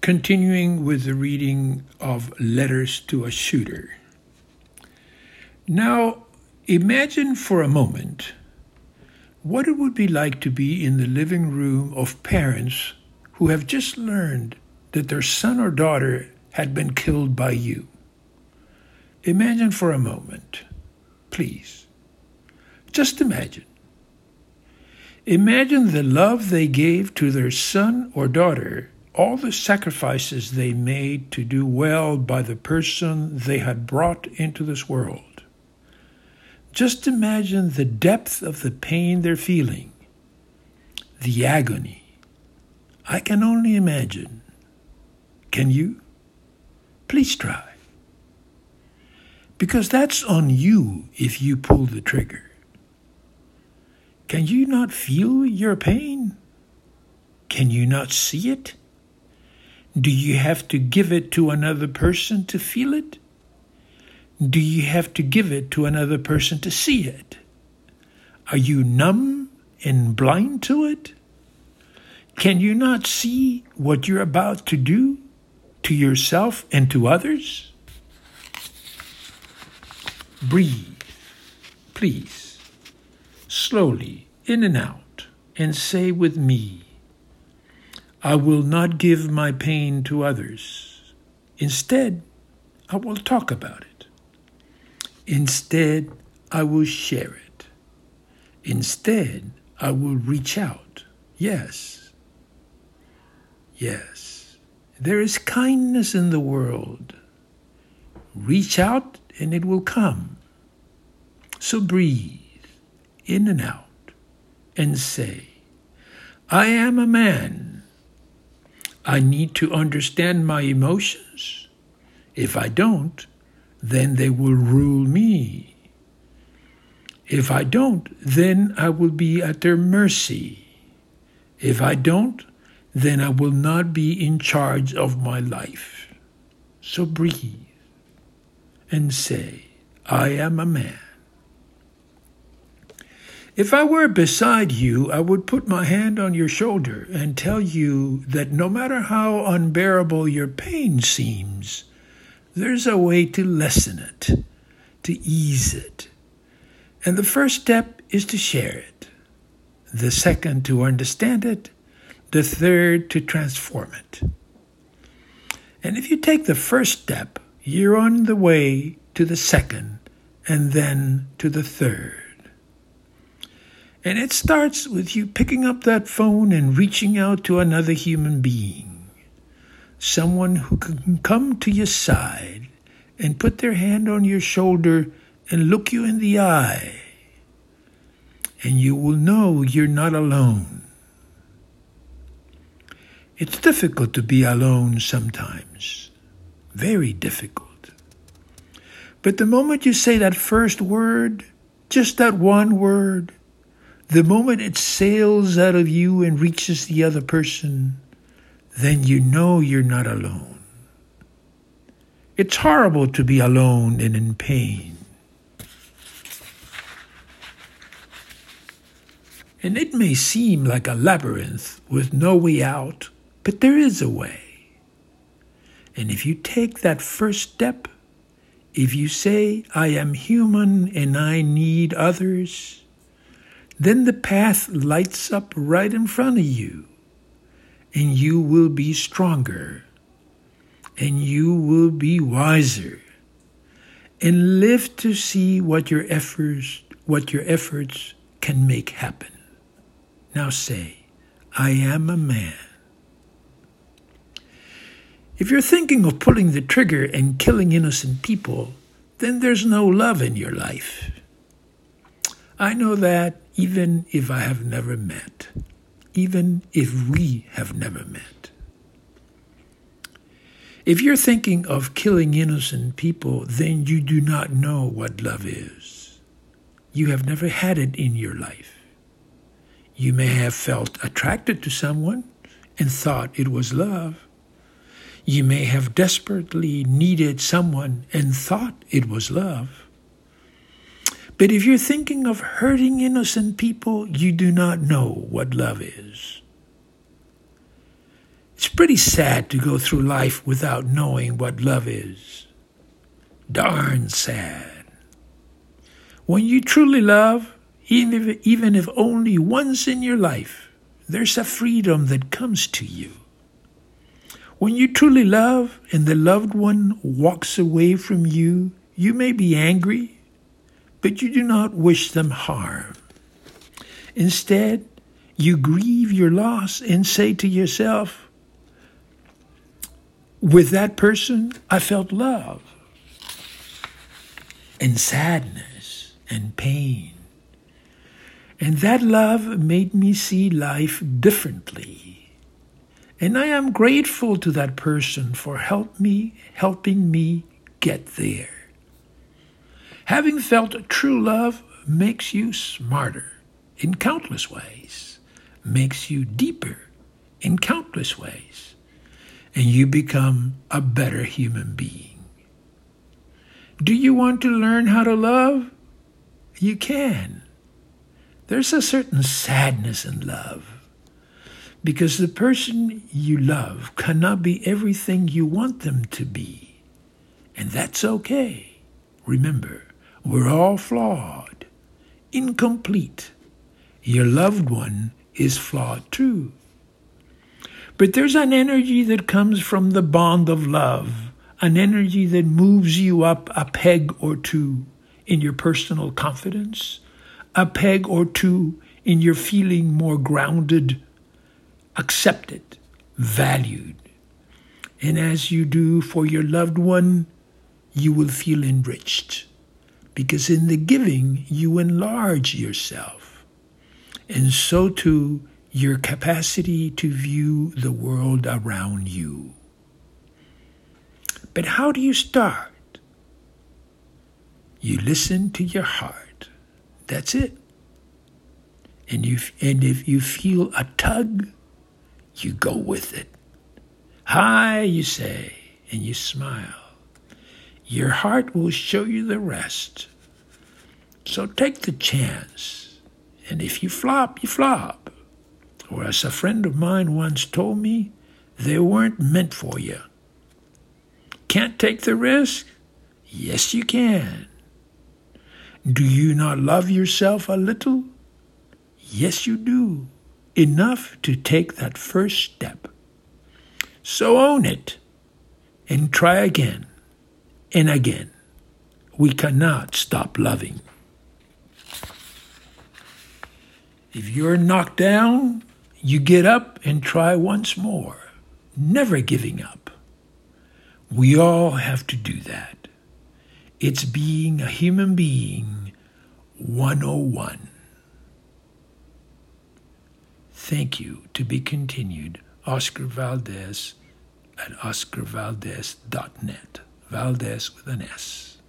continuing with the reading of Letters to a Shooter. Now, imagine for a moment what it would be like to be in the living room of parents who have just learned that their son or daughter had been killed by you. Imagine for a moment, please. Just imagine. Imagine the love they gave to their son or daughter all the sacrifices they made to do well by the person they had brought into this world. Just imagine the depth of the pain they're feeling, the agony. I can only imagine. Can you? Please try. Because that's on you if you pull the trigger. Can you not feel your pain? Can you not see it? Do you have to give it to another person to feel it? Do you have to give it to another person to see it? Are you numb and blind to it? Can you not see what you're about to do to yourself and to others? Breathe, please, slowly in and out, and say with me, I will not give my pain to others. Instead, I will talk about it. Instead, I will share it. Instead, I will reach out. Yes. Yes. There is kindness in the world. Reach out and it will come. So breathe in and out and say, I am a man I need to understand my emotions. If I don't, then they will rule me. If I don't, then I will be at their mercy. If I don't, then I will not be in charge of my life. So breathe and say, I am a man. If I were beside you, I would put my hand on your shoulder and tell you that no matter how unbearable your pain seems, there's a way to lessen it, to ease it. And the first step is to share it, the second, to understand it, the third, to transform it. And if you take the first step, you're on the way to the second, and then to the third. And it starts with you picking up that phone and reaching out to another human being, someone who can come to your side and put their hand on your shoulder and look you in the eye. And you will know you're not alone. It's difficult to be alone sometimes, very difficult. But the moment you say that first word, just that one word, the moment it sails out of you and reaches the other person, then you know you're not alone. It's horrible to be alone and in pain. And it may seem like a labyrinth with no way out, but there is a way. And if you take that first step, if you say, I am human and I need others, then the path lights up right in front of you, and you will be stronger, and you will be wiser, and live to see what your efforts, what your efforts can make happen. Now say, I am a man. If you're thinking of pulling the trigger and killing innocent people, then there's no love in your life. I know that even if I have never met, even if we have never met. If you're thinking of killing innocent people, then you do not know what love is. You have never had it in your life. You may have felt attracted to someone and thought it was love. You may have desperately needed someone and thought it was love. But if you're thinking of hurting innocent people, you do not know what love is. It's pretty sad to go through life without knowing what love is. Darn sad. When you truly love, even if, even if only once in your life, there's a freedom that comes to you. When you truly love and the loved one walks away from you, you may be angry, but you do not wish them harm. Instead, you grieve your loss and say to yourself, with that person, I felt love and sadness and pain. And that love made me see life differently. And I am grateful to that person for help me, helping me get there. Having felt true love makes you smarter in countless ways, makes you deeper in countless ways, and you become a better human being. Do you want to learn how to love? You can. There's a certain sadness in love because the person you love cannot be everything you want them to be. And that's okay. Remember, we're all flawed, incomplete. Your loved one is flawed too. But there's an energy that comes from the bond of love, an energy that moves you up a peg or two in your personal confidence a peg or two in your feeling more grounded, accepted, valued. And as you do for your loved one, you will feel enriched. Because in the giving, you enlarge yourself. And so too, your capacity to view the world around you. But how do you start? You listen to your heart. That's it. And you and if you feel a tug, you go with it. Hi, you say, and you smile. Your heart will show you the rest. So take the chance. And if you flop, you flop. Or as a friend of mine once told me, they weren't meant for you. Can't take the risk? Yes, you can. Do you not love yourself a little? Yes, you do. Enough to take that first step. So own it and try again and again. We cannot stop loving. If you're knocked down, you get up and try once more, never giving up. We all have to do that. It's being a human being 101. Thank you. To be continued. Oscar Valdez at oscarvaldez.net. Valdez with an S.